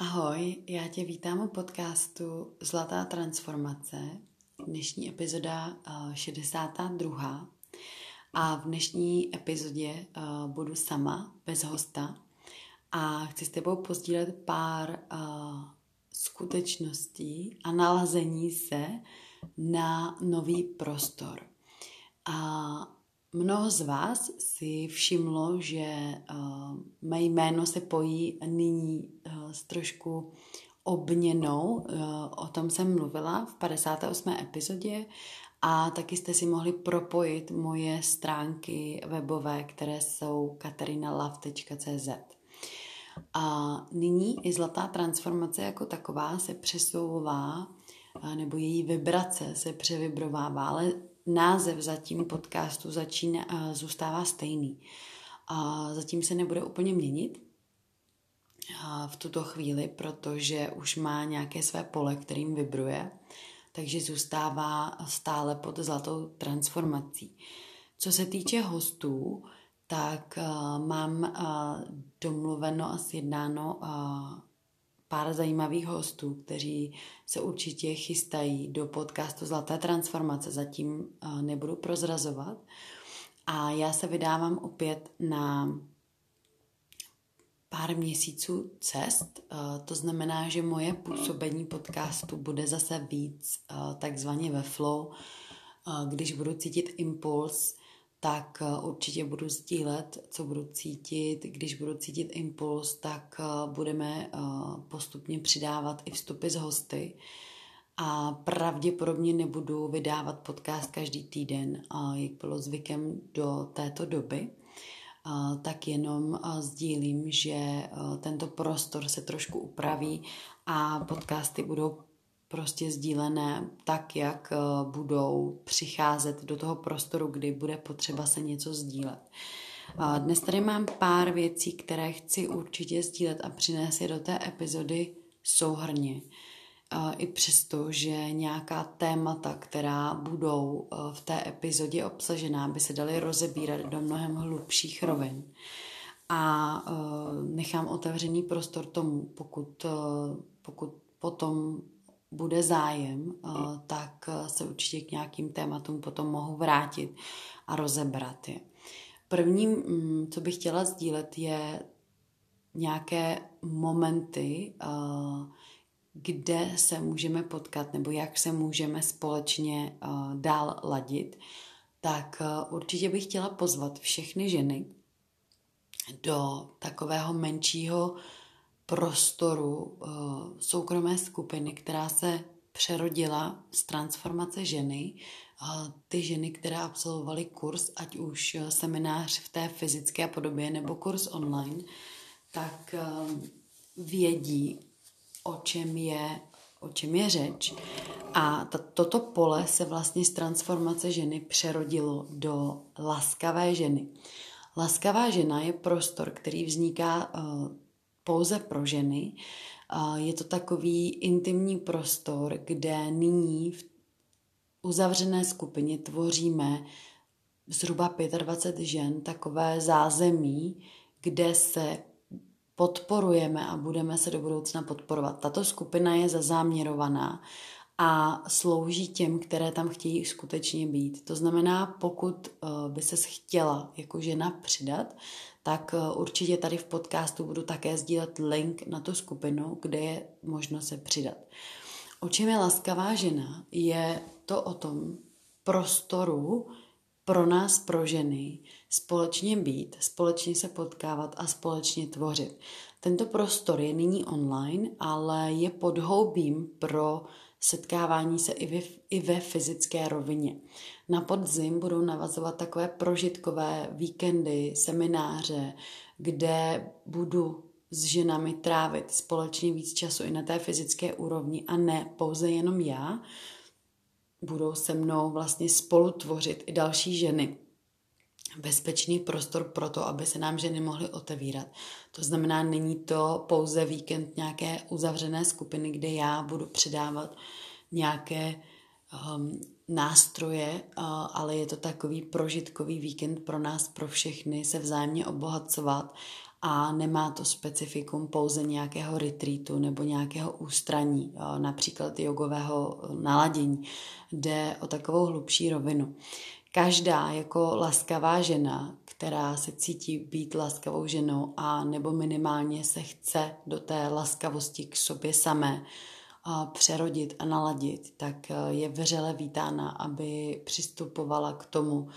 ahoj, já tě vítám u podcastu Zlatá transformace, dnešní epizoda 62. Eh, a v dnešní epizodě eh, budu sama, bez hosta a chci s tebou pozdílet pár eh, skutečností a nalazení se na nový prostor. A Mnoho z vás si všimlo, že uh, mé jméno se pojí nyní uh, s trošku obměnou. Uh, o tom jsem mluvila v 58. epizodě a taky jste si mohli propojit moje stránky webové, které jsou katarinalove.cz. A nyní i zlatá transformace jako taková se přesouvá, nebo její vibrace se převibrovává, ale název zatím podcastu začíná, zůstává stejný. A zatím se nebude úplně měnit v tuto chvíli, protože už má nějaké své pole, kterým vibruje, takže zůstává stále pod zlatou transformací. Co se týče hostů, tak mám domluveno a sjednáno pár zajímavých hostů, kteří se určitě chystají do podcastu Zlaté transformace. Zatím eh, nebudu prozrazovat. A já se vydávám opět na pár měsíců cest. Eh, to znamená, že moje působení podcastu bude zase víc eh, takzvaně ve flow, když budu cítit impuls, tak eh, určitě budu sdílet, co budu cítit. Když budu cítit impuls, tak eh, budeme eh, postupně přidávat i vstupy z hosty. A pravděpodobně nebudu vydávat podcast každý týden, jak bylo zvykem do této doby. Tak jenom sdílím, že tento prostor se trošku upraví a podcasty budou prostě sdílené tak, jak eh, budou přicházet do toho prostoru, kdy bude potřeba se něco sdílet. Dnes tady mám pár věcí, které chci určitě sdílet a přinést je do té epizody souhrně. I přesto, že nějaká témata, která budou eh, v té epizodě obsažená, by se daly rozebírat do mnohem hlubších rovin. A eh, nechám otevřený prostor tomu, pokud, pokud potom bude zájem, eh, tak eh, se určitě k nějakým tématům potom mohu vrátit a rozebrat je. Prvním, mm, co bych chtěla sdílet, je nějaké momenty, eh, kde se můžeme potkat nebo jak se můžeme společně dál ladit, tak určitě bych chtěla pozvat všechny ženy do takového menšího prostoru uh, soukromé skupiny, která se přerodila z transformace ženy. Ty ženy, které absolvovaly kurz, ať už eh, seminář v té fyzické podobě nebo kurz online, tak uh, vědí, o čem je, o čem je řeč. A ta, toto pole se vlastně z transformace ženy přerodilo do laskavé ženy. Laskavá žena je prostor, který vzniká pouze pro ženy. Je to takový intimní prostor, kde nyní v uzavřené skupině tvoříme zhruba 25 žen takové zázemí, kde se podporujeme a budeme se do budoucna podporovat. Tato skupina je zazáměrovaná a slouží těm, které tam chtějí skutečně být. To znamená, pokud eh, by se chtěla jako žena přidat, tak eh, určitě tady v podcastu budu také sdílet link na tu skupinu, kde je možno se přidat. O čem je laskavá žena? Je to o tom prostoru pro nás, pro ženy, společně být, společně se potkávat a společně tvořit. Tento prostor je nyní online, ale je podhoubím pro setkávání se i ve, i ve fyzické rovině. Na podzim budou navazovat takové prožitkové víkendy, semináře, kde budu s ženami trávit společně víc času i na té fyzické úrovni a ne pouze jenom já. Budou se mnou vlastně spolu tvořit i další ženy. Bezpečný prostor pro to, aby se nám ženy mohly otevírat. To znamená, není to pouze víkend nějaké uzavřené skupiny, kde já budu předávat nějaké um, nástroje, ale je to takový prožitkový víkend pro nás, pro všechny, se vzájemně obohacovat a nemá to specifikum pouze nějakého retreatu nebo nějakého ústraní, například jogového naladění. Jde o takovou hlubší rovinu. Každá jako laskavá žena, která se cítí být laskavou ženou a nebo minimálně se chce do té laskavosti k sobě samé přerodit a naladit, tak je vřele vítána, aby přistupovala k tomu,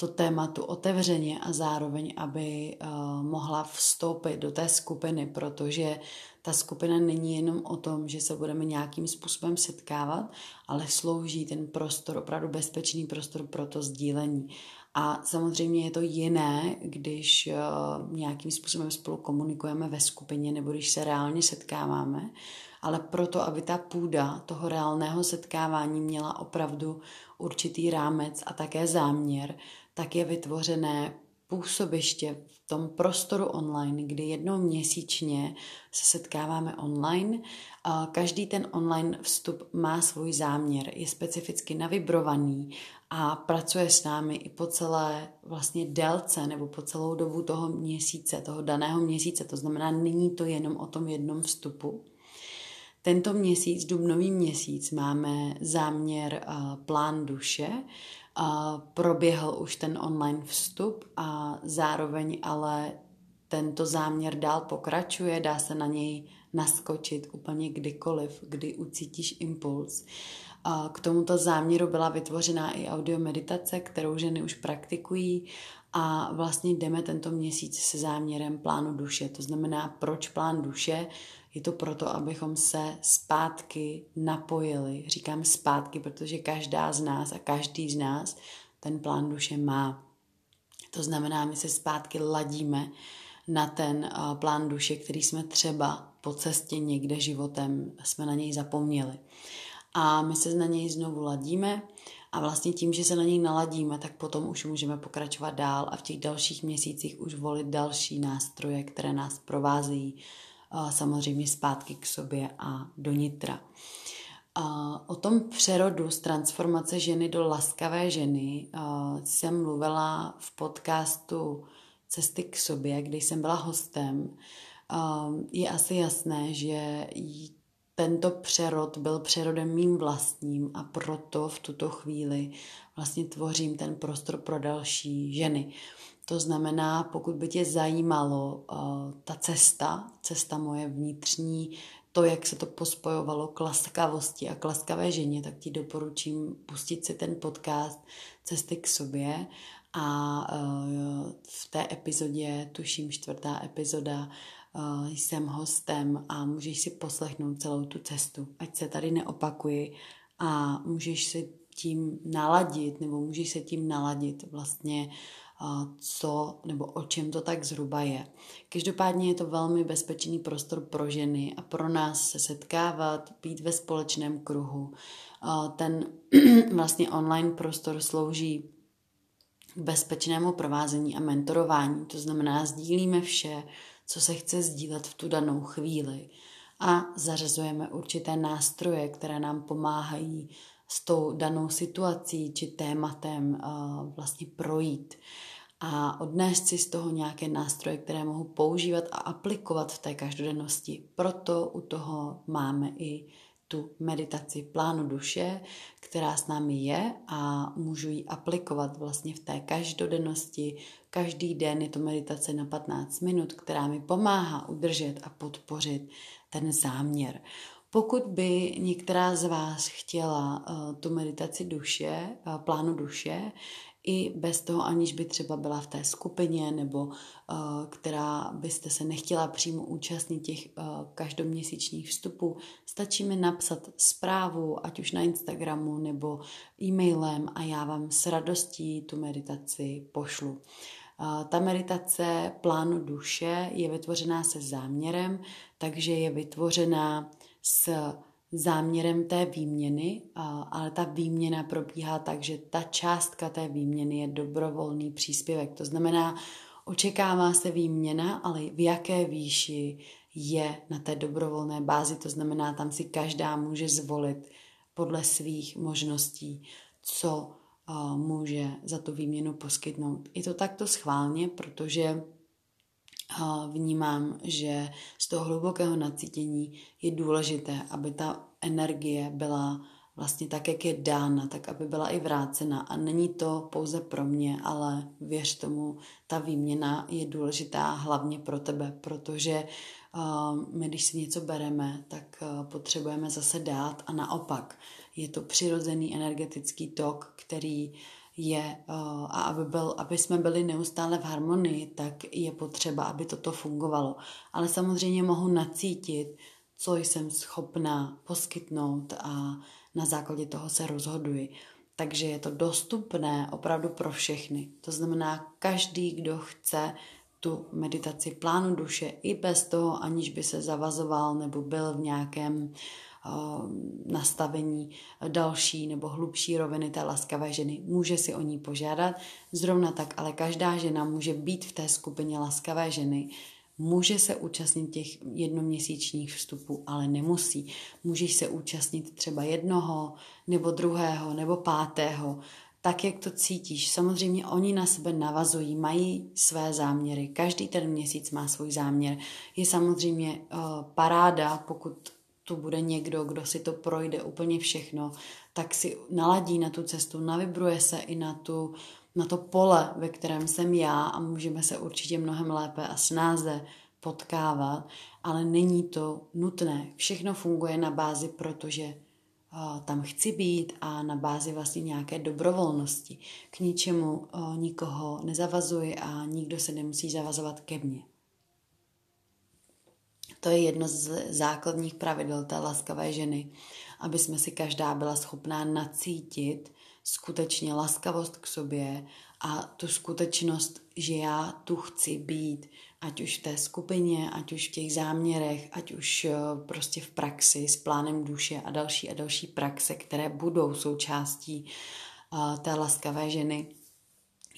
to tématu otevřeně a zároveň, aby uh, mohla vstoupit do té skupiny, protože ta skupina není jenom o tom, že se budeme nějakým způsobem setkávat, ale slouží ten prostor, opravdu bezpečný prostor pro to sdílení. A samozřejmě je to jiné, když uh, nějakým způsobem spolu komunikujeme ve skupině nebo když se reálně setkáváme, ale proto, aby ta půda toho reálného setkávání měla opravdu určitý rámec a také záměr, tak je vytvořené působiště v tom prostoru online, kdy jednou měsíčně se setkáváme online. Každý ten online vstup má svůj záměr, je specificky navibrovaný a pracuje s námi i po celé vlastně délce nebo po celou dobu toho měsíce, toho daného měsíce. To znamená, není to jenom o tom jednom vstupu. Tento měsíc, dubnový měsíc, máme záměr plán duše, proběhl už ten online vstup a zároveň ale tento záměr dál pokračuje, dá se na něj naskočit úplně kdykoliv, kdy ucítíš impuls. K tomuto záměru byla vytvořena i audio meditace, kterou ženy už praktikují a vlastně jdeme tento měsíc se záměrem plánu duše. To znamená, proč plán duše? Je to proto, abychom se zpátky napojili. Říkám zpátky, protože každá z nás a každý z nás ten plán duše má. To znamená, my se zpátky ladíme na ten plán duše, který jsme třeba po cestě někde životem, jsme na něj zapomněli. A my se na něj znovu ladíme a vlastně tím, že se na něj naladíme, tak potom už můžeme pokračovat dál a v těch dalších měsících už volit další nástroje, které nás provázejí samozřejmě zpátky k sobě a do nitra. O tom přerodu z transformace ženy do laskavé ženy jsem mluvila v podcastu Cesty k sobě, kde jsem byla hostem. Je asi jasné, že tento přerod byl přerodem mým vlastním a proto v tuto chvíli vlastně tvořím ten prostor pro další ženy. To znamená, pokud by tě zajímalo uh, ta cesta, cesta moje vnitřní, to, jak se to pospojovalo k laskavosti a k laskavé ženě, tak ti doporučím pustit si ten podcast Cesty k sobě. A uh, v té epizodě, tuším čtvrtá epizoda, uh, jsem hostem a můžeš si poslechnout celou tu cestu, ať se tady neopakuji a můžeš si tím naladit, nebo můžeš se tím naladit vlastně co nebo o čem to tak zhruba je. Každopádně je to velmi bezpečný prostor pro ženy a pro nás se setkávat, být ve společném kruhu. Ten vlastně online prostor slouží k bezpečnému provázení a mentorování. To znamená, sdílíme vše, co se chce sdílet v tu danou chvíli a zařazujeme určité nástroje, které nám pomáhají s tou danou situací či tématem vlastně projít a odnést si z toho nějaké nástroje, které mohu používat a aplikovat v té každodennosti. Proto u toho máme i tu meditaci plánu duše, která s námi je a můžu ji aplikovat vlastně v té každodennosti. Každý den je to meditace na 15 minut, která mi pomáhá udržet a podpořit ten záměr. Pokud by některá z vás chtěla uh, tu meditaci duše, uh, plánu duše, i bez toho, aniž by třeba byla v té skupině nebo uh, která byste se nechtěla přímo účastnit těch uh, každoměsíčních vstupů, stačí mi napsat zprávu, ať už na Instagramu nebo e-mailem a já vám s radostí tu meditaci pošlu. Ta meditace plánu duše je vytvořená se záměrem, takže je vytvořená s záměrem té výměny, ale ta výměna probíhá tak, že ta částka té výměny je dobrovolný příspěvek. To znamená, očekává se výměna, ale v jaké výši je na té dobrovolné bázi. To znamená, tam si každá může zvolit podle svých možností, co může za tu výměnu poskytnout. Je to takto schválně, protože vnímám, že z toho hlubokého nacítění je důležité, aby ta energie byla vlastně tak, jak je dána, tak aby byla i vrácena. A není to pouze pro mě, ale věř tomu, ta výměna je důležitá hlavně pro tebe, protože uh, my, když si něco bereme, tak uh, potřebujeme zase dát a naopak. Je to přirozený energetický tok, který je, uh, a aby, byl, aby jsme byli neustále v harmonii, tak je potřeba, aby toto fungovalo. Ale samozřejmě mohu nacítit, co jsem schopná poskytnout a na základě toho se rozhoduji. Takže je to dostupné opravdu pro všechny. To znamená, každý, kdo chce tu meditaci plánu duše i bez toho, aniž by se zavazoval nebo byl v nějakém uh, nastavení další nebo hlubší roviny té laskavé ženy, může si o ní požádat. Zrovna tak, ale každá žena může být v té skupině laskavé ženy, Může se účastnit těch jednoměsíčních vstupů, ale nemusí. Můžeš se účastnit třeba jednoho, nebo druhého, nebo pátého, tak, jak to cítíš. Samozřejmě oni na sebe navazují, mají své záměry. Každý ten měsíc má svůj záměr. Je samozřejmě uh, paráda, pokud tu bude někdo, kdo si to projde úplně všechno, tak si naladí na tu cestu, navibruje se i na tu na to pole, ve kterém jsem já a můžeme se určitě mnohem lépe a snáze potkávat, ale není to nutné. Všechno funguje na bázi, protože uh, tam chci být a na bázi vlastně nějaké dobrovolnosti. K ničemu uh, nikoho nezavazuji a nikdo se nemusí zavazovat ke mně. To je jedno z základních pravidel té laskavé ženy, aby jsme si každá byla schopná nacítit, skutečně laskavost k sobě a tu skutečnost, že já tu chci být, ať už v té skupině, ať už v těch záměrech, ať už eh, prostě v praxi s plánem duše a další a další praxe, které budou součástí eh, té laskavé ženy.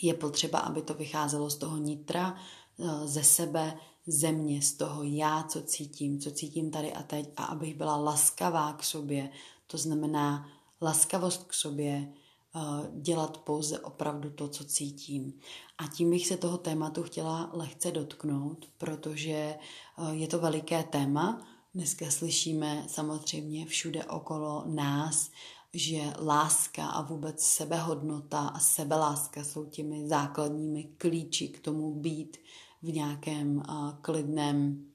Je potřeba, aby to vycházelo z toho nitra, eh, ze sebe, země, z toho já, co cítím, co cítím tady a teď a abych byla laskavá k sobě. To znamená laskavost k sobě, dělat pouze opravdu to, co cítím. A tím bych se toho tématu chtěla lehce dotknout, protože je to veliké téma. Dneska slyšíme samozřejmě všude okolo nás, že láska a vůbec sebehodnota a sebeláska jsou těmi základními klíči k tomu být v nějakém klidném,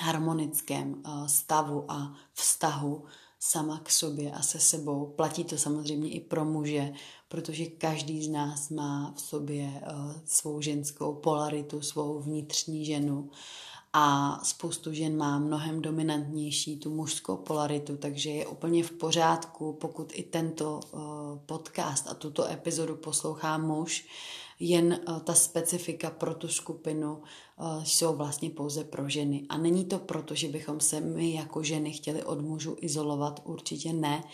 harmonickém stavu a vztahu sama k sobě a se sebou. Platí to samozřejmě i pro muže, protože každý z nás má v sobě svou ženskou polaritu, svou vnitřní ženu a spoustu žen má mnohem dominantnější tu mužskou polaritu, takže je úplně v pořádku, pokud i tento podcast a tuto epizodu poslouchá muž, jen uh, ta specifika pro tu skupinu uh, jsou vlastně pouze pro ženy. A není to proto, že bychom se my jako ženy chtěli od mužů izolovat, určitě ne.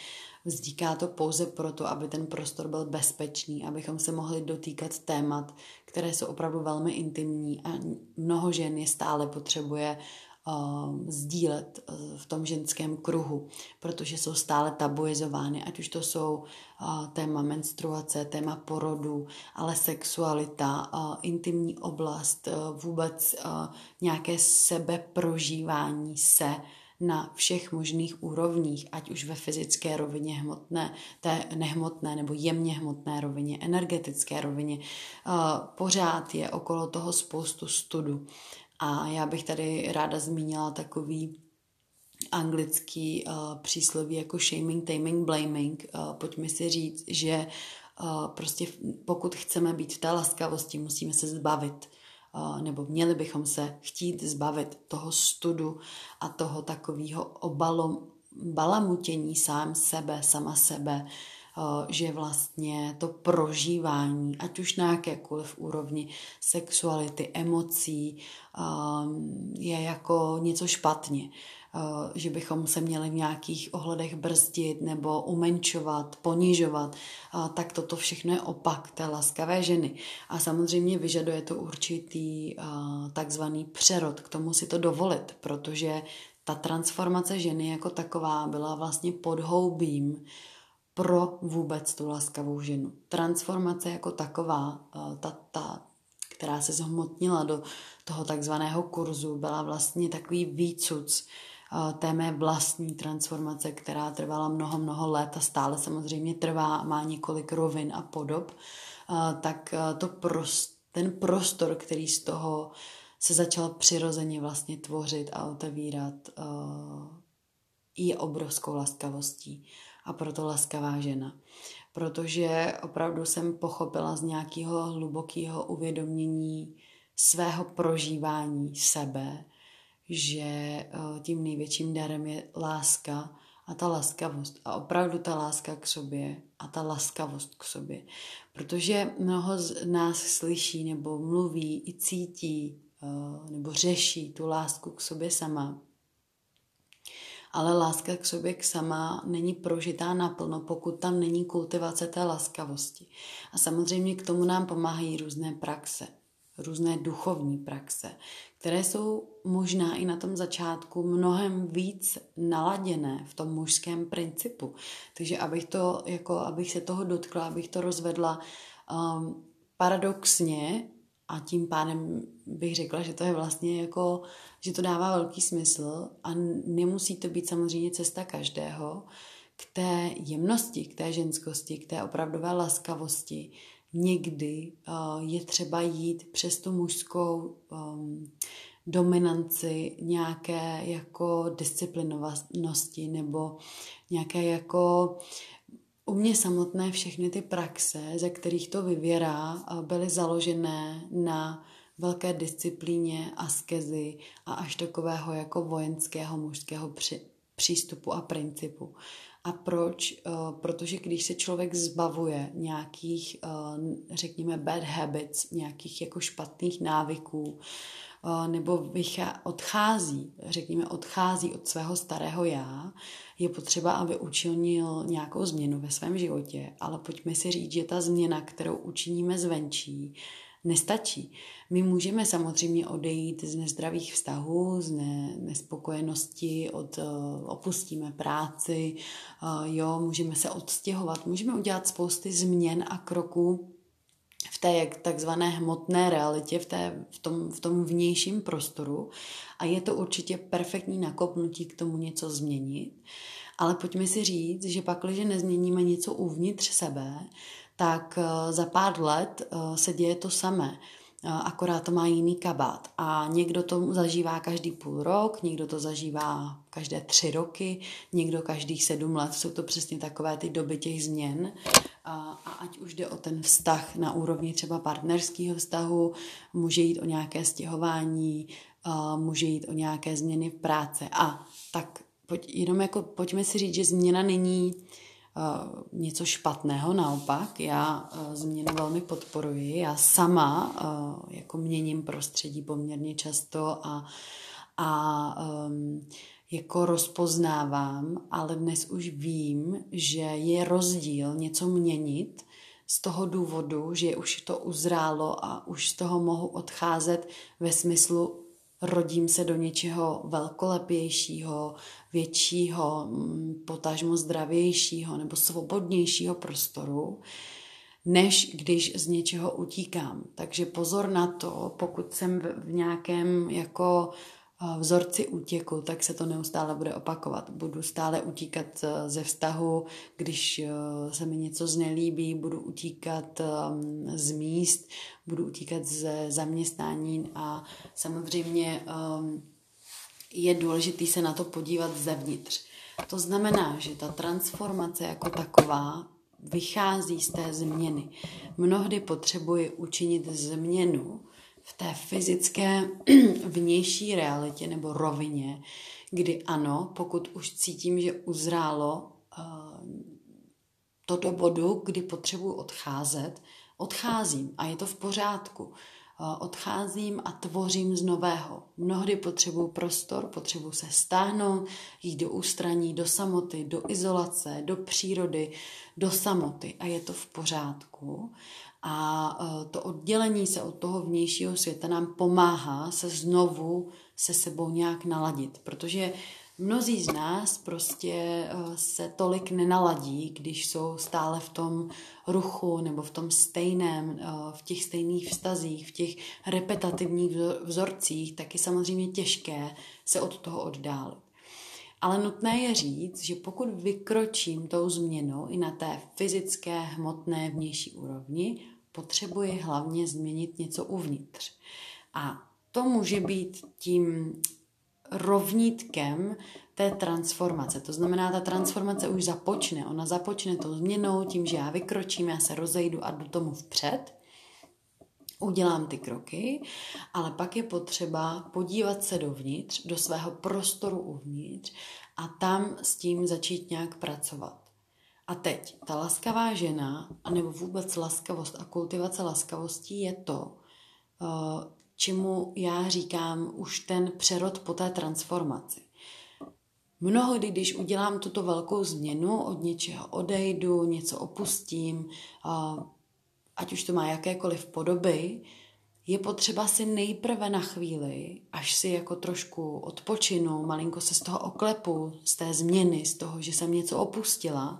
Vzniká to pouze proto, aby ten prostor byl bezpečný, abychom se mohli dotýkat témat, které jsou opravdu velmi intimní a mnoho žen je stále potřebuje uh, sdílet uh, v tom ženském kruhu, protože jsou stále tabuizovány, ať už to jsou uh, téma menstruace, téma porodu, ale sexualita, intimní oblast, vůbec nějaké sebeprožívání se, na všech možných úrovních, ať už ve fyzické rovině hmotné, té nehmotné nebo jemně hmotné rovině, energetické rovině. Pořád je okolo toho spoustu studu. A já bych tady ráda zmínila takový anglický uh, přísloví jako shaming, taming, blaming. Uh, pojďme si říct, že uh, prostě pokud chceme být v té laskavosti, musíme se zbavit nebo měli bychom se chtít zbavit toho studu a toho takového obalom, balamutění sám sebe, sama sebe, že vlastně to prožívání, ať už na jakékoliv úrovni sexuality, emocí, je jako něco špatně. Eh, že bychom se měli v nějakých ohledech brzdit nebo umenčovat, ponižovat, eh, tak toto všechno je opak té laskavé ženy. A samozřejmě vyžaduje to určitý eh, takzvaný přerod, k tomu si to dovolit, protože ta transformace ženy jako taková byla vlastně podhoubím pro vůbec tu laskavou ženu. Transformace jako taková, ta, ta která se zhmotnila do toho takzvaného kurzu, byla vlastně takový výcuc té mé vlastní transformace, která trvala mnoho, mnoho let a stále samozřejmě trvá, má několik rovin a podob, tak to prost, ten prostor, který z toho se začal přirozeně vlastně tvořit a otevírat, je obrovskou laskavostí a proto laskavá žena. Protože opravdu jsem pochopila z nějakého hlubokého uvědomění svého prožívání sebe, že eh, tím největším darem je láska a ta laskavost. A opravdu ta láska k sobě a ta laskavost k sobě. Protože mnoho z nás slyší nebo mluví i cítí eh, nebo řeší tu lásku k sobě sama. Ale láska k sobě k sama není prožitá naplno, pokud tam není kultivace té laskavosti. A samozřejmě k tomu nám pomáhají různé praxe různé duchovní praxe, které jsou možná i na tom začátku mnohem víc naladěné v tom mužském principu. Takže abych, to, jako, abych se toho dotkla, abych to rozvedla um, paradoxně a tím pádem bych řekla, že to je vlastně jako, že to dává velký smysl a nemusí to být samozřejmě cesta každého k té jemnosti, k té ženskosti, k té opravdové laskavosti, někdy uh, je třeba jít přes tu mužskou um, dominanci nějaké jako disciplinovanosti nebo nějaké jako u mě samotné všechny ty praxe, ze kterých to vyvěrá, byly založené na velké disciplíně, askezy a až takového jako vojenského mužského při, přístupu a principu. A proč? Eh, protože když se člověk zbavuje nějakých, eh, řekněme, bad habits, nějakých jako špatných návyků, eh, nebo odchází, řekněme, odchází od svého starého já, je potřeba, aby učinil nějakou změnu ve svém životě, ale pojďme si říct, že ta změna, kterou učiníme zvenčí, nestačí. My můžeme samozřejmě odejít z nezdravých vztahů, z ne, nespokojenosti, od, uh, opustíme práci, uh, jo, můžeme se odstěhovat, můžeme udělat spousty změn a kroků té takzvané hmotné realitě, v, té, v, tom, v tom vnějším prostoru a je to určitě perfektní nakopnutí k tomu něco změnit. Ale pojďme si říct, že pak, když nezměníme něco uvnitř sebe, tak eh, za pár let eh, se děje to samé akorát to má jiný kabát. A někdo to zažívá každý půl rok, někdo to zažívá každé tři roky, někdo každých sedm let. Jsou to přesně takové ty doby těch změn. A, ať už jde o ten vztah na úrovni třeba partnerského vztahu, může jít o nějaké stěhování, může jít o nějaké změny v práci. A tak pojď, jenom jako pojďme si říct, že změna není něco špatného, naopak, já eh, změnu velmi podporuji. Já sama eh, jako měním prostředí poměrně často a, a um, jako rozpoznávám, ale dnes už vím, že je rozdíl něco měnit z toho důvodu, že už to uzrálo a už z toho mohu odcházet ve smyslu rodím se do něčeho velkolepějšího, většího, mm, potažmo zdravějšího nebo svobodnějšího prostoru, než když z něčeho utíkám. Takže pozor na to, pokud jsem v nějakém jako vzorci útěku, tak se to neustále bude opakovat. Budu stále utíkat eh, ze vztahu, když eh, se mi něco znelíbí, budu utíkat ehm, z míst, budu utíkat ze zaměstnání a samozřejmě ehm, je důležité se na to podívat zevnitř. To znamená, že ta transformace jako taková vychází z té změny. Mnohdy potřebuji učinit změnu, v té fyzické vnější realitě nebo rovině, kdy ano, pokud už cítím, že uzrálo uh, to do bodu, kdy potřebuji odcházet, odcházím a je to v pořádku. Uh, odcházím a tvořím z nového. Mnohdy potřebuji prostor, potřebuji se stáhnout, jít do ústraní, do samoty, do izolace, do přírody, do samoty a je to v pořádku. A e, to oddělení se od toho vnějšího světa nám pomáhá se znovu se sebou nějak naladit, protože Mnozí z nás prostě eh, se tolik nenaladí, když jsou stále v tom ruchu nebo v tom stejném, eh, v těch stejných vztazích, v těch repetativních vzorcích, tak je samozřejmě těžké se od toho oddálit. Ale nutné je říct, že pokud vykročím tou změnou i na té fyzické, hmotné, vnější úrovni, potřebuji hlavně změnit něco uvnitř. A to může být tím rovnítkem té transformace. To znamená, ta transformace už započne. Ona započne tou změnou, tím, že já vykročím, já se rozejdu a jdu tomu vpřed. Udělám ty kroky, ale pak je potřeba podívat se dovnitř, do svého prostoru uvnitř a tam s tím začít nějak pracovat. A teď, ta laskavá žena, anebo vůbec laskavost a kultivace laskavosti je to, eh, čemu já říkám už ten přerod po té transformaci. Mnohdy, když udělám tuto velkou změnu, od něčeho odejdu, něco opustím, ať už to má jakékoliv podoby, je potřeba si nejprve na chvíli, až si jako trošku odpočinu, malinko se z toho oklepu, z té změny, z toho, že jsem něco opustila,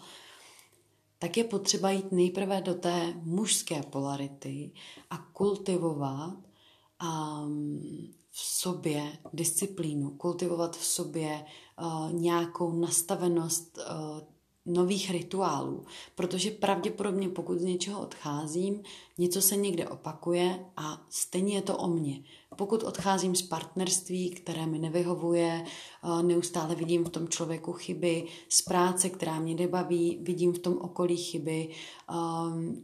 tak je potřeba jít nejprve do té mužské polarity a kultivovat um, v sobě disciplínu, kultivovat v sobě uh, nějakou nastavenost uh, nových rituálů, protože pravděpodobně pokud z něčeho odcházím, něco se někde opakuje a stejně je to o mně. Pokud odcházím z partnerství, které mi nevyhovuje, neustále vidím v tom člověku chyby, z práce, která mě nebaví, vidím v tom okolí chyby,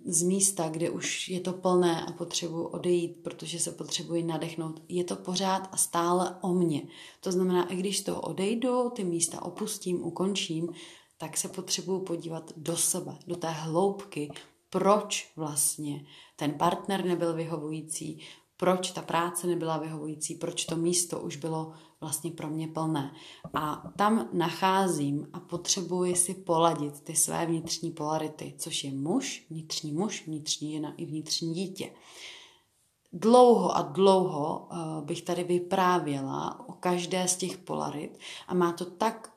z místa, kde už je to plné a potřebuji odejít, protože se potřebuji nadechnout, je to pořád a stále o mně. To znamená, i když to odejdu, ty místa opustím, ukončím, tak se potřebuju podívat do sebe, do té hloubky, proč vlastně ten partner nebyl vyhovující, proč ta práce nebyla vyhovující, proč to místo už bylo vlastně pro mě plné. A tam nacházím a potřebuji si poladit ty své vnitřní polarity, což je muž, vnitřní muž, vnitřní žena i vnitřní dítě. Dlouho a dlouho uh, bych tady vyprávěla o každé z těch polarit a má to tak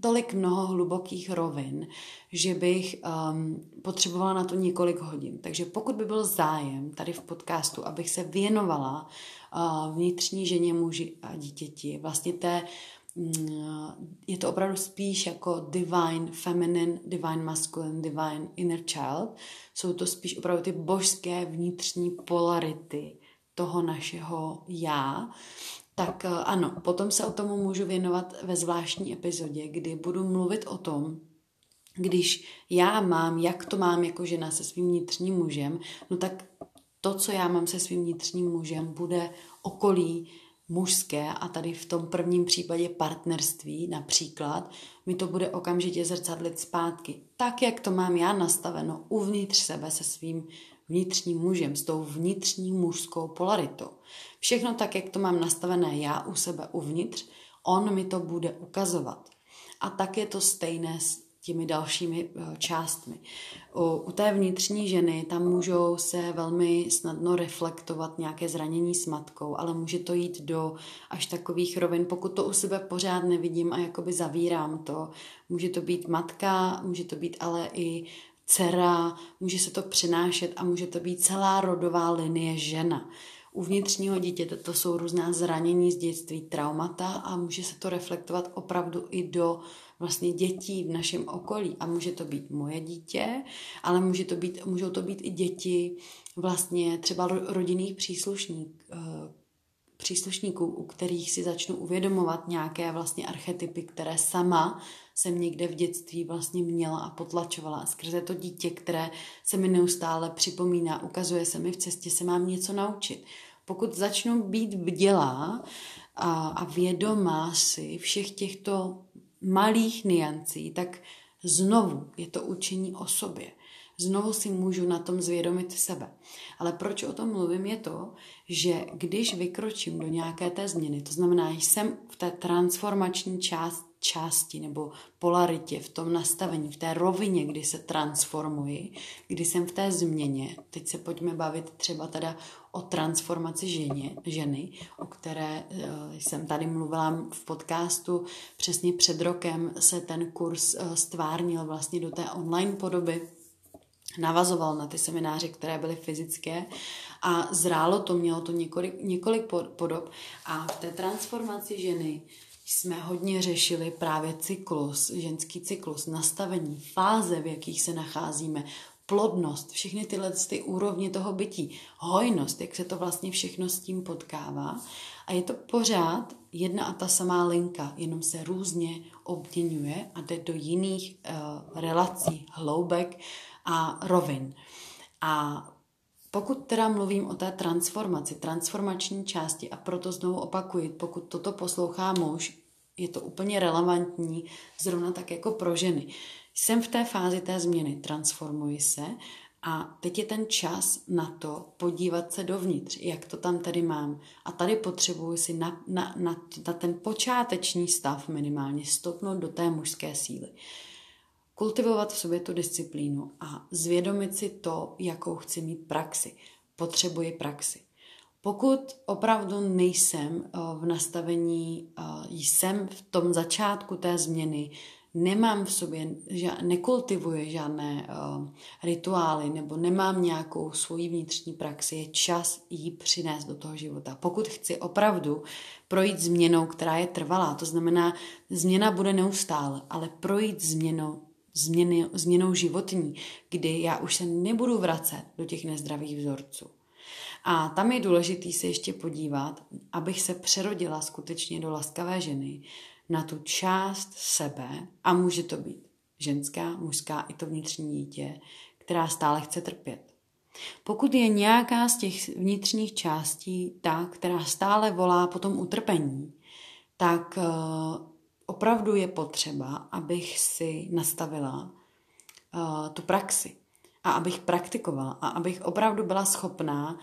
tolik mnoho hlubokých rovin, že bych um, potřebovala na to několik hodin. Takže pokud by byl zájem tady v podcastu, abych se věnovala uh, vnitřní ženě, muži a dítěti, vlastně té mm, je to opravdu spíš jako divine feminine, divine masculine, divine inner child. Jsou to spíš opravdu ty božské vnitřní polarity toho našeho já tak eh, ano, potom se o tomu můžu věnovat ve zvláštní epizodě, kdy budu mluvit o tom, když já mám, jak to mám jako žena se svým vnitřním mužem, no tak to, co já mám se svým vnitřním mužem, bude okolí mužské a tady v tom prvním případě partnerství například, mi to bude okamžitě zrcadlit zpátky. Tak, jak to mám já nastaveno uvnitř sebe se svým vnitřním mužem, s tou vnitřní mužskou polaritou. Všechno tak, jak to mám nastavené já u sebe uvnitř, on mi to bude ukazovat. A tak je to stejné s těmi dalšími eh, částmi. U, té vnitřní ženy tam můžou se velmi snadno reflektovat nějaké zranění s matkou, ale může to jít do až takových rovin, pokud to u sebe pořád nevidím a jakoby zavírám to. Může to být matka, může to být ale i dcera, může se to přenášet a může to být celá rodová linie žena. U vnitřního dítěte to jsou různá zranění z dětství, traumata a může se to reflektovat opravdu i do vlastně dětí v našem okolí. A může to být moje dítě, ale může to být, můžou to být i děti vlastně třeba rodinných příslušník, eh, příslušníků, u kterých si začnu uvědomovat nějaké vlastně archetypy, které sama jsem někde v dětství vlastně měla a potlačovala. Skrze to dítě, které se mi neustále připomíná, ukazuje se mi v cestě, se mám něco naučit. Pokud začnu být bdělá a, a vědomá si všech těchto malých niancí, tak znovu je to učení o sobě. znovu si můžu na tom zvědomit sebe. Ale proč o tom mluvím je to, že když vykročím do nějaké té změny, to znamená, že jsem v té transformační část, části nebo polaritě, v tom nastavení, v té rovině, kdy se transformuji, kdy jsem v té změně. Teď se pojďme bavit třeba teda o transformaci ženě, ženy, o které uh, jsem tady mluvila v podcastu. Přesně před rokem se ten kurz uh, stvárnil vlastně do té online podoby navazoval na ty semináře, které byly fyzické a zrálo to, mělo to několik, několik podob a v té transformaci ženy jsme hodně řešili právě cyklus, ženský cyklus, nastavení, fáze, v jakých se nacházíme, plodnost, všechny tyhle ty úrovně toho bytí, hojnost, jak se to vlastně všechno s tím potkává. A je to pořád jedna a ta samá linka, jenom se různě obměňuje a jde do jiných uh, relací, hloubek a rovin. A pokud teda mluvím o té transformaci, transformační části a proto znovu opakuji, pokud toto poslouchá muž, je to úplně relevantní, zrovna tak jako pro ženy. Jsem v té fázi té změny, transformuji se a teď je ten čas na to podívat se dovnitř, jak to tam tady mám. A tady potřebuji si na, na, na, na ten počáteční stav minimálně stopnout do té mužské síly. Kultivovat v sobě tu disciplínu a zvědomit si to, jakou chci mít praxi. Potřebuji praxi. Pokud opravdu nejsem eh, v nastavení, eh, jsem v tom začátku té změny, nemám v sobě, nekultivuje žádné uh, rituály nebo nemám nějakou svoji vnitřní praxi, je čas jí přinést do toho života. Pokud chci opravdu projít změnou, která je trvalá, to znamená, změna bude neustále, ale projít změnou, změny, změnou životní, kdy já už se nebudu vracet do těch nezdravých vzorců. A tam je důležité se ještě podívat, abych se přerodila skutečně do laskavé ženy, na tu část sebe, a může to být ženská, mužská i to vnitřní dítě, která stále chce trpět. Pokud je nějaká z těch vnitřních částí ta, která stále volá po tom utrpení, tak uh, opravdu je potřeba, abych si nastavila uh, tu praxi a abych praktikovala a abych opravdu byla schopná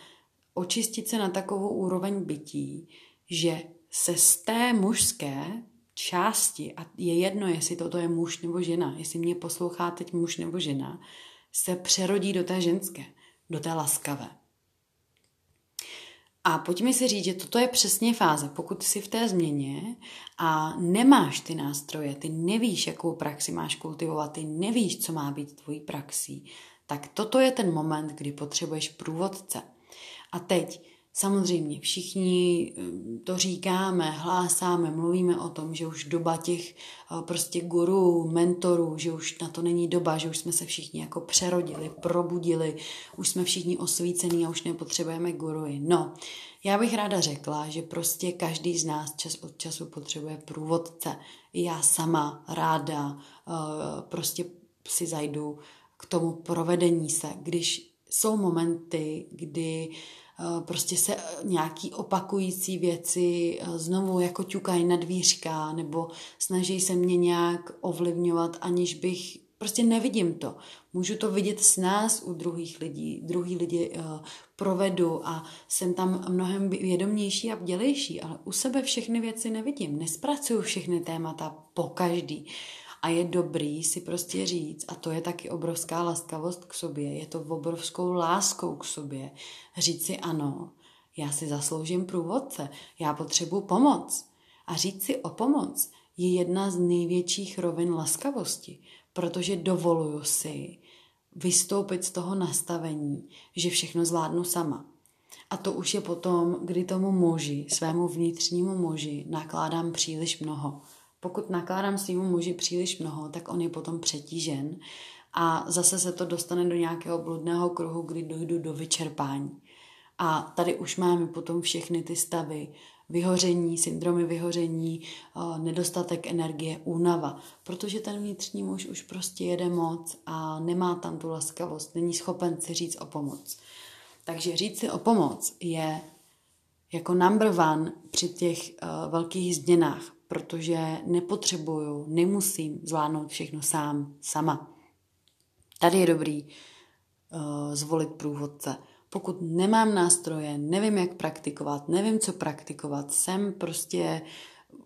očistit se na takovou úroveň bytí, že se z té mužské části, a je jedno, jestli toto je muž nebo žena, jestli mě poslouchá teď muž nebo žena, se přerodí do té ženské, do té laskavé. A pojďme si říct, že toto je přesně fáze, pokud jsi v té změně a nemáš ty nástroje, ty nevíš, jakou praxi máš kultivovat, ty nevíš, co má být tvojí praxí, tak toto je ten moment, kdy potřebuješ průvodce. A teď Samozřejmě všichni eh, to říkáme, hlásáme, mluvíme o tom, že už doba těch eh, prostě gurů, mentorů, že už na to není doba, že už jsme se všichni jako přerodili, probudili, už jsme všichni osvícení a už nepotřebujeme guruji. No, já bych ráda řekla, že prostě každý z nás čas od času potřebuje průvodce. Já sama ráda eh, prostě si zajdu k tomu provedení se, když jsou momenty, kdy Eh, prostě se eh, nějaký opakující věci eh, znovu jako ťukají na dvířka nebo snaží se mě nějak ovlivňovat, aniž bych prostě nevidím to. Můžu to vidět s nás u druhých lidí, druhý lidi provedu a jsem tam mnohem vědomější a vdělejší, ale u sebe všechny věci nevidím. Nespracuju všechny témata po každý. A je dobrý si prostě říct, a to je taky obrovská laskavost k sobě, je to obrovskou láskou k sobě, říct si ano, já si zasloužím průvodce, já potřebuji pomoc. A říct si o pomoc je jedna z největších rovin laskavosti, protože dovoluju si vystoupit z toho nastavení, že všechno zvládnu sama. A to už je potom, kdy tomu muži, svému vnitřnímu muži, nakládám příliš mnoho. Pokud nakládám svýmu muži příliš mnoho, tak on je potom přetížen a zase se to dostane do nějakého bludného kruhu, kdy dojdu do vyčerpání. A tady už máme potom všechny ty stavy, vyhoření, syndromy vyhoření, eh, nedostatek energie, únava, protože ten vnitřní muž už prostě jede moc a nemá tam tu laskavost, není schopen si říct o pomoc. Takže říct si o pomoc je jako number one při těch uh, velkých změnách, protože nepotřebuju, nemusím zvládnout všechno sám, sama. Tady je dobrý uh, zvolit průvodce. Pokud nemám nástroje, nevím, jak praktikovat, nevím, co praktikovat, jsem prostě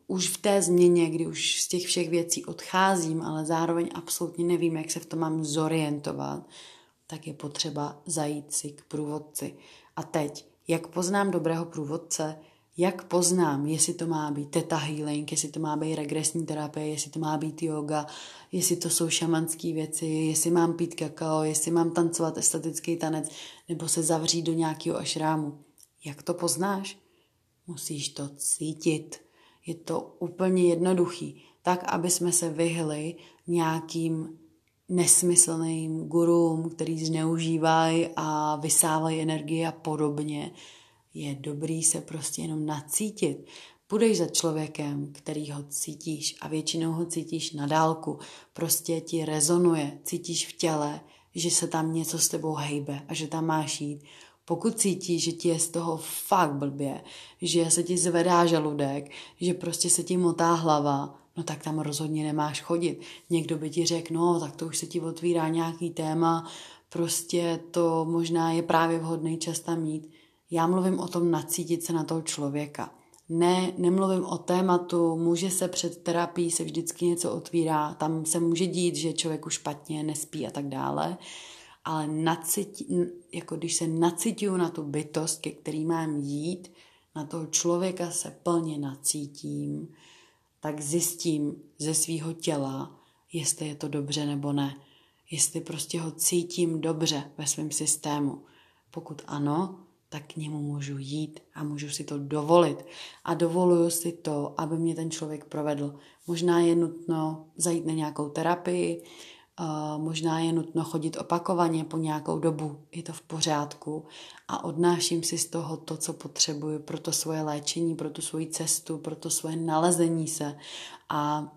už v té změně, kdy už z těch všech věcí odcházím, ale zároveň absolutně nevím, jak se v tom mám zorientovat, tak je potřeba zajít si k průvodci. A teď, jak poznám dobrého průvodce, jak poznám, jestli to má být teta healing, jestli to má být regresní terapie, jestli to má být yoga, jestli to jsou šamanské věci, jestli mám pít kakao, jestli mám tancovat estetický tanec, nebo se zavřít do nějakého ašrámu. Jak to poznáš? Musíš to cítit. Je to úplně jednoduchý. Tak, aby jsme se vyhli nějakým nesmyslným gurům, který zneužívají a vysávají energii a podobně, je dobrý se prostě jenom nacítit. Půjdeš za člověkem, který ho cítíš a většinou ho cítíš na dálku. Prostě ti rezonuje, cítíš v těle, že se tam něco s tebou hejbe a že tam máš jít. Pokud cítíš, že ti je z toho fakt blbě, že se ti zvedá žaludek, že prostě se ti motá hlava, no tak tam rozhodně nemáš chodit. Někdo by ti řekl, no tak to už se ti otvírá nějaký téma, prostě to možná je právě vhodný čas tam mít. Já mluvím o tom nacítit se na toho člověka. Ne, nemluvím o tématu, může se před terapií se vždycky něco otvírá, tam se může dít, že člověk už špatně nespí a tak dále, ale nacítí, jako když se nacituju na tu bytost, ke který mám jít, na toho člověka se plně nacítím, tak zjistím ze svého těla, jestli je to dobře nebo ne. Jestli prostě ho cítím dobře ve svém systému. Pokud ano, tak k němu můžu jít a můžu si to dovolit. A dovoluju si to, aby mě ten člověk provedl. Možná je nutno zajít na nějakou terapii, možná je nutno chodit opakovaně po nějakou dobu, je to v pořádku a odnáším si z toho to, co potřebuju pro to svoje léčení, pro tu svoji cestu, pro to svoje nalezení se a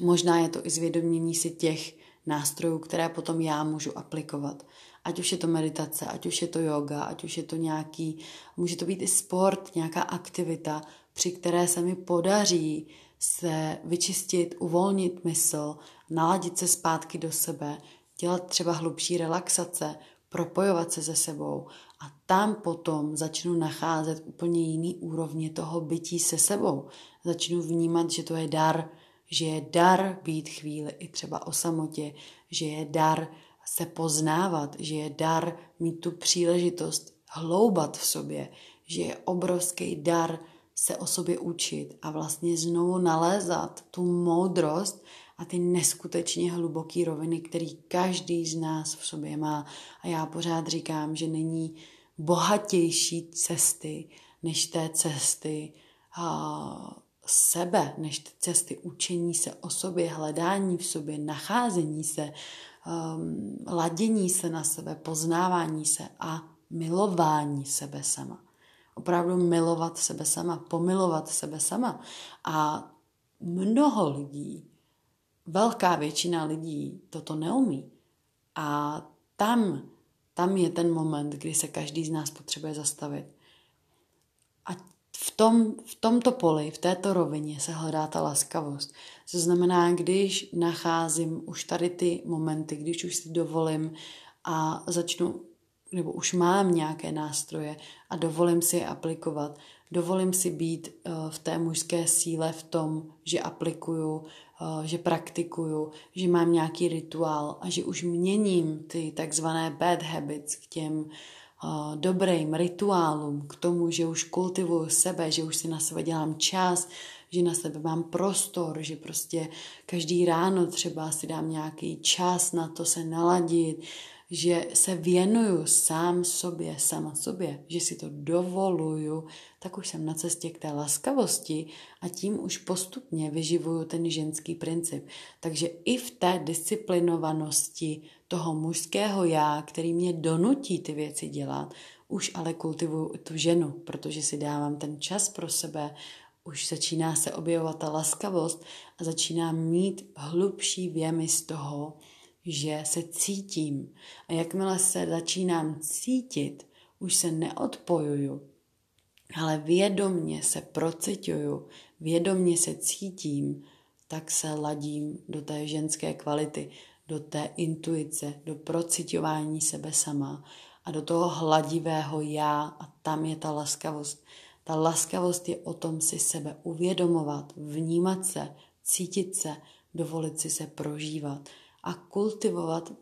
možná je to i zvědomění si těch nástrojů, které potom já můžu aplikovat. Ať už je to meditace, ať už je to yoga, ať už je to nějaký, může to být i sport, nějaká aktivita, při které se mi podaří se vyčistit, uvolnit mysl, naladit se zpátky do sebe, dělat třeba hlubší relaxace, propojovat se se sebou a tam potom začnu nacházet úplně jiný úrovně toho bytí se sebou. Začnu vnímat, že to je dar, že je dar být chvíli i třeba o samotě, že je dar se poznávat, že je dar mít tu příležitost hloubat v sobě, že je obrovský dar se o sobě učit a vlastně znovu nalézat tu moudrost a ty neskutečně hluboké roviny, který každý z nás v sobě má. A já pořád říkám, že není bohatější cesty než té cesty a, sebe, než té cesty učení se o sobě, hledání v sobě, nacházení se, um, ladění se na sebe, poznávání se a milování sebe sama. Opravdu milovat sebe sama, pomilovat sebe sama. A mnoho lidí, velká většina lidí toto neumí. A tam, tam je ten moment, kdy se každý z nás potřebuje zastavit. A v, tom, v tomto poli, v této rovině se hledá ta laskavost. To znamená, když nacházím už tady ty momenty, když už si dovolím a začnu, nebo už mám nějaké nástroje a dovolím si je aplikovat, dovolím si být eh, v té mužské síle v tom, že aplikuju, eh, že praktikuju, že mám nějaký rituál a že už měním ty takzvané bad habits k těm dobrým rituálům, k tomu, že už kultivuju sebe, že už si na sebe dělám čas, že na sebe mám prostor, že prostě každý ráno třeba si dám nějaký čas na to se naladit, že se věnuju sám sobě, sama sobě, že si to dovoluju, tak už jsem na cestě k té laskavosti a tím už postupně vyživuju ten ženský princip. Takže i v té disciplinovanosti toho mužského já, který mě donutí ty věci dělat, už ale kultivuju tu ženu, protože si dávám ten čas pro sebe, už začíná se objevovat ta laskavost a začínám mít hlubší věmy z toho, že se cítím. A jakmile se začínám cítit, už se neodpojuju, ale vědomně se procituju, vědomně se cítím, tak se ladím do té ženské kvality, do té intuice, do procitování sebe sama a do toho hladivého já a tam je ta laskavost. Ta laskavost je o tom si sebe uvědomovat, vnímat se, cítit se, dovolit si se prožívat a kultivovat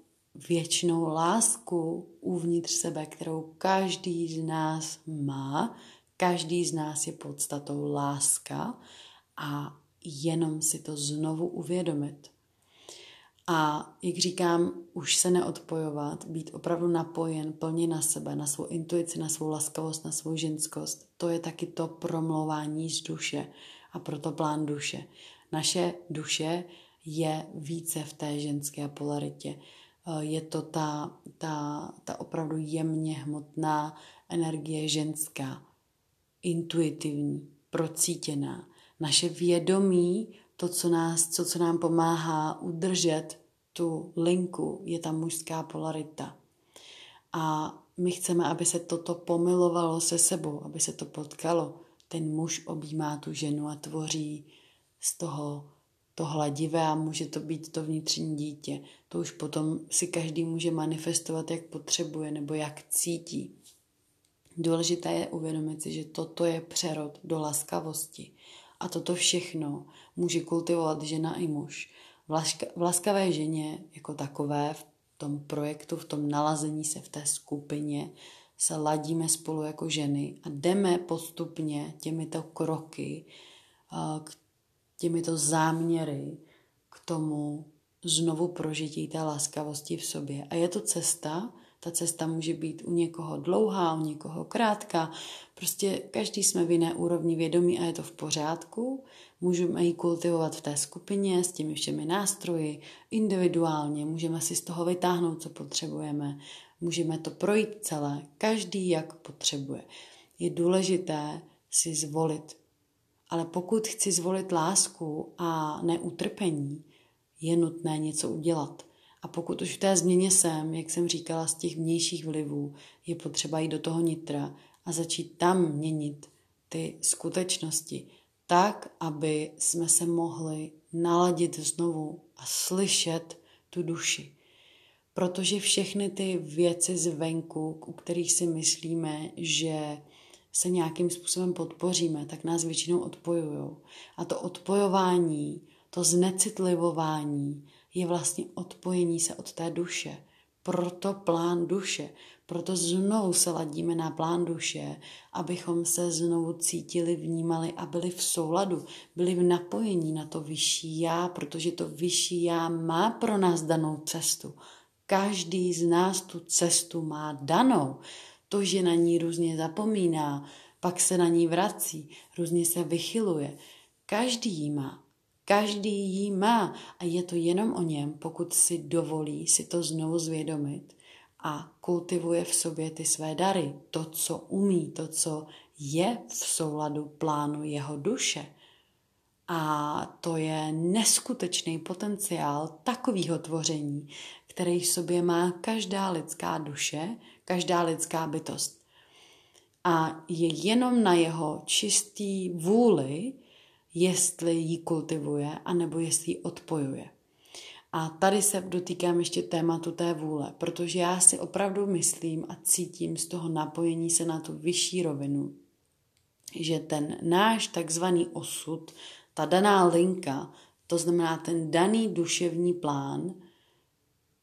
věčnou lásku uvnitř sebe, kterou každý z nás má. Každý z nás je podstatou láska a jenom si to znovu uvědomit. A jak říkám, už se neodpojovat, být opravdu napojen plně na sebe, na svou intuici, na svou laskavost, na svou ženskost, to je taky to promlouvání z duše a proto plán duše. Naše duše je více v té ženské polaritě. Eh, je to ta, ta, ta opravdu jemně hmotná energie ženská, intuitivní, procítěná. Naše vědomí, to, co, nás, co, co nám pomáhá udržet tu linku, je ta mužská polarita. A my chceme, aby se toto pomilovalo se sebou, aby se to potkalo. Ten muž objímá tu ženu a tvoří z toho to hladivé a může to být to vnitřní dítě. To už potom si každý může manifestovat, jak potřebuje nebo jak cítí. Důležité je uvědomit si, že toto je přerod do laskavosti. A toto všechno může kultivovat žena i muž. V laskavé ženě jako takové, v tom projektu, v tom nalazení se v té skupině, se ladíme spolu jako ženy a jdeme postupně těmito kroky k těmito záměry k tomu znovu prožití té láskavosti v sobě. A je to cesta, ta cesta může být u někoho dlouhá, u někoho krátká. Prostě každý jsme v jiné úrovni vědomí a je to v pořádku. Můžeme ji kultivovat v té skupině s těmi všemi nástroji, individuálně. Můžeme si z toho vytáhnout, co potřebujeme. Můžeme to projít celé, každý jak potřebuje. Je důležité si zvolit ale pokud chci zvolit lásku a neutrpení, je nutné něco udělat. A pokud už v té změně jsem, jak jsem říkala, z těch vnějších vlivů, je potřeba jít do toho nitra a začít tam měnit ty skutečnosti tak, aby jsme se mohli naladit znovu a slyšet tu duši. Protože všechny ty věci zvenku, u kterých si myslíme, že se nějakým způsobem podpoříme, tak nás většinou odpojují. A to odpojování, to znecitlivování je vlastně odpojení se od té duše. Proto plán duše. Proto znovu se ladíme na plán duše, abychom se znovu cítili, vnímali a byli v souladu, byli v napojení na to vyšší já, protože to vyšší já má pro nás danou cestu. Každý z nás tu cestu má danou to, že na ní různě zapomíná, pak se na ní vrací, různě se vychyluje. Každý jí má. Každý jí má a je to jenom o něm, pokud si dovolí si to znovu zvědomit a kultivuje v sobě ty své dary, to, co umí, to, co je v souladu plánu jeho duše. A to je neskutečný potenciál takového tvoření, který v sobě má každá lidská duše, každá lidská bytost. A je jenom na jeho čistý vůli, jestli ji kultivuje, anebo jestli ji odpojuje. A tady se dotýkám ještě tématu té vůle, protože já si opravdu myslím a cítím z toho napojení se na tu vyšší rovinu, že ten náš takzvaný osud, ta daná linka, to znamená ten daný duševní plán,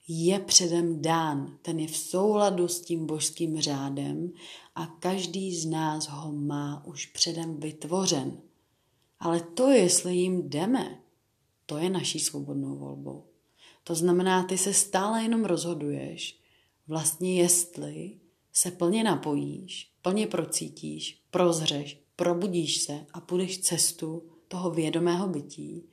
je předem dán, ten je v souladu s tím božským řádem a každý z nás ho má už předem vytvořen. Ale to, jestli jim jdeme, to je naší svobodnou volbou. To znamená, ty se stále jenom rozhoduješ, vlastně jestli se plně napojíš, plně procítíš, prozřeš, probudíš se a půjdeš cestu toho vědomého bytí,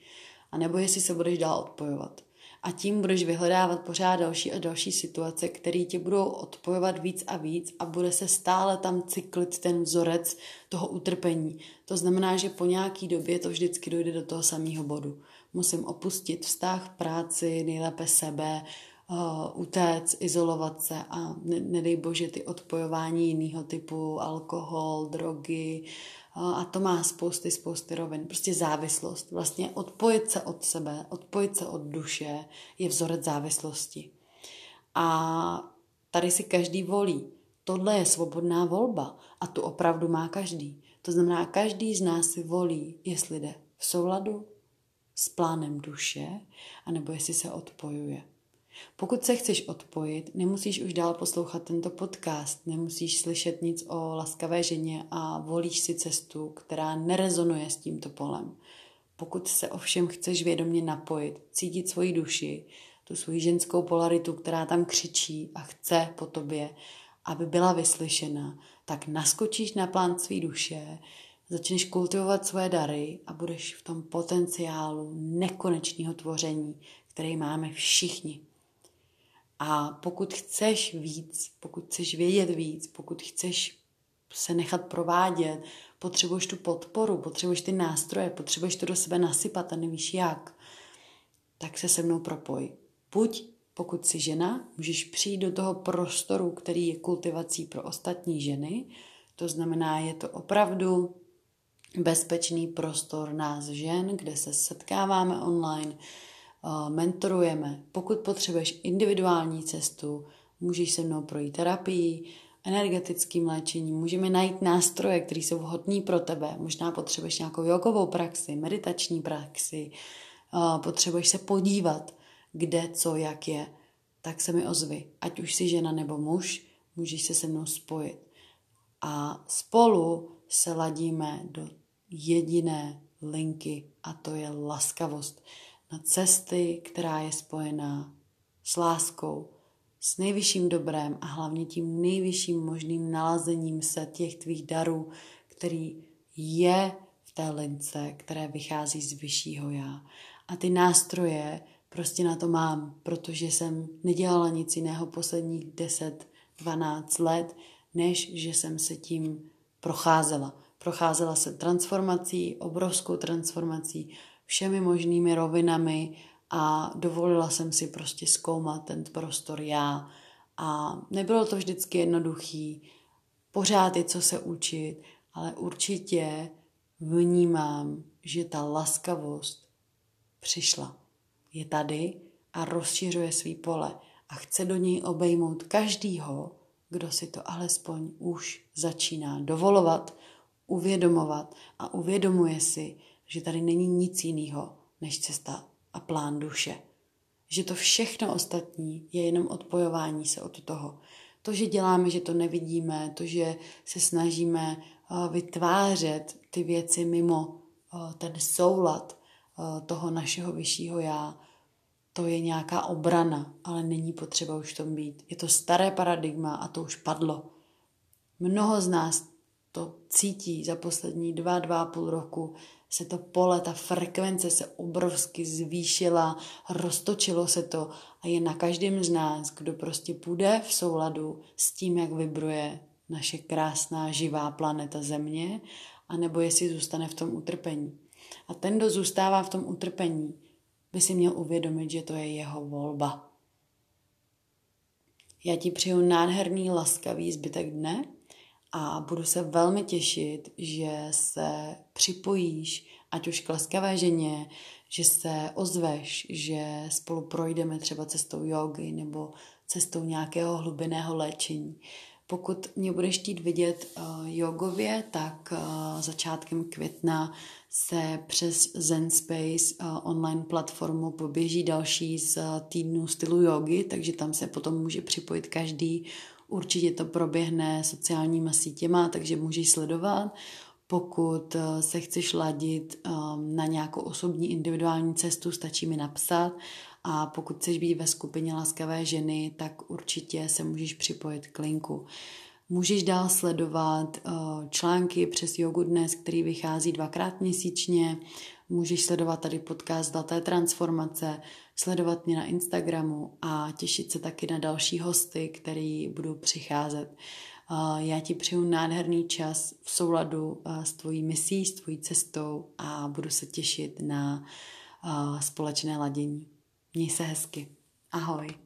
anebo jestli se budeš dál odpojovat a tím budeš vyhledávat pořád další a další situace, které tě budou odpojovat víc a víc a bude se stále tam cyklit ten vzorec toho utrpení. To znamená, že po nějaký době to vždycky dojde do toho samého bodu. Musím opustit vztah, práci, nejlépe sebe, uh, utéct, izolovat se a ne, nedej bože ty odpojování jiného typu, alkohol, drogy, a to má spousty, spousty rovin. Prostě závislost. Vlastně odpojit se od sebe, odpojit se od duše je vzorec závislosti. A tady si každý volí. Tohle je svobodná volba a tu opravdu má každý. To znamená, každý z nás si volí, jestli jde v souladu s plánem duše, anebo jestli se odpojuje. Pokud se chceš odpojit, nemusíš už dál poslouchat tento podcast, nemusíš slyšet nic o laskavé ženě a volíš si cestu, která nerezonuje s tímto polem. Pokud se ovšem chceš vědomě napojit, cítit svoji duši, tu svoji ženskou polaritu, která tam křičí a chce po tobě, aby byla vyslyšena, tak naskočíš na plán své duše, začneš kultivovat svoje dary a budeš v tom potenciálu nekonečného tvoření, který máme všichni. A pokud chceš víc, pokud chceš vědět víc, pokud chceš se nechat provádět, potřebuješ tu podporu, potřebuješ ty nástroje, potřebuješ to do sebe nasypat a nevíš jak, tak se se mnou propoj. Buď pokud jsi žena, můžeš přijít do toho prostoru, který je kultivací pro ostatní ženy. To znamená, je to opravdu bezpečný prostor nás žen, kde se setkáváme online, Eh, mentorujeme. Pokud potřebuješ individuální cestu, můžeš se mnou projít terapii, energetickým léčením, můžeme najít nástroje, které jsou vhodné pro tebe. Možná potřebuješ nějakou jogovou praxi, meditační praxi, eh, potřebuješ se podívat, kde, co, jak je, tak se mi ozvi. Ať už jsi žena nebo muž, můžeš se se mnou spojit. A spolu se ladíme do jediné linky a to je laskavost na cesty, která je spojená s láskou, s nejvyšším dobrem a hlavně tím nejvyšším možným nalazením se těch tvých darů, který je v té lince, které vychází z vyššího já. A ty nástroje prostě na to mám, protože jsem nedělala nic jiného posledních 10-12 let, než že jsem se tím procházela. Procházela se transformací, obrovskou transformací, všemi možnými rovinami a dovolila jsem si prostě zkoumat ten prostor já. A nebylo to vždycky jednoduchý, pořád je co se učit, ale určitě vnímám, že ta laskavost přišla. Je tady a rozšiřuje svý pole a chce do něj obejmout každýho, kdo si to alespoň už začíná dovolovat, uvědomovat a uvědomuje si, že tady není nic jiného než cesta a plán duše. Že to všechno ostatní je jenom odpojování se od toho. To, že děláme, že to nevidíme, to, že se snažíme eh, vytvářet ty věci mimo eh, ten soulad eh, toho našeho vyššího já, to je nějaká obrana, ale není potřeba už tom být. Je to staré paradigma a to už padlo. Mnoho z nás to cítí za poslední dva, dva a půl roku, se to pole, ta frekvence se obrovsky zvýšila, roztočilo se to a je na každém z nás, kdo prostě půjde v souladu s tím, jak vibruje naše krásná živá planeta Země, anebo jestli zůstane v tom utrpení. A ten, kdo zůstává v tom utrpení, by si měl uvědomit, že to je jeho volba. Já ti přeju nádherný, laskavý zbytek dne a budu se velmi těšit, že se připojíš, ať už k laskavé ženě, že se ozveš, že spolu projdeme třeba cestou jogy nebo cestou nějakého hlubinného léčení. Pokud mě budeš chtít vidět uh, jogově, tak uh, začátkem května se přes Zen Space uh, online platformu poběží další z týdnů stylu jogy, takže tam se potom může připojit každý Určitě to proběhne sociálníma sítěma, takže můžeš sledovat. Pokud se chceš ladit na nějakou osobní individuální cestu, stačí mi napsat. A pokud chceš být ve skupině Laskavé ženy, tak určitě se můžeš připojit k linku. Můžeš dál sledovat eh, články přes Jogu Dnes, který vychází dvakrát měsíčně. Můžeš sledovat tady podcast Zlaté transformace, sledovat mě na Instagramu a těšit se taky na další hosty, který budou přicházet. Já ti přeju nádherný čas v souladu s tvojí misí, s tvojí cestou a budu se těšit na společné ladění. Měj se hezky. Ahoj.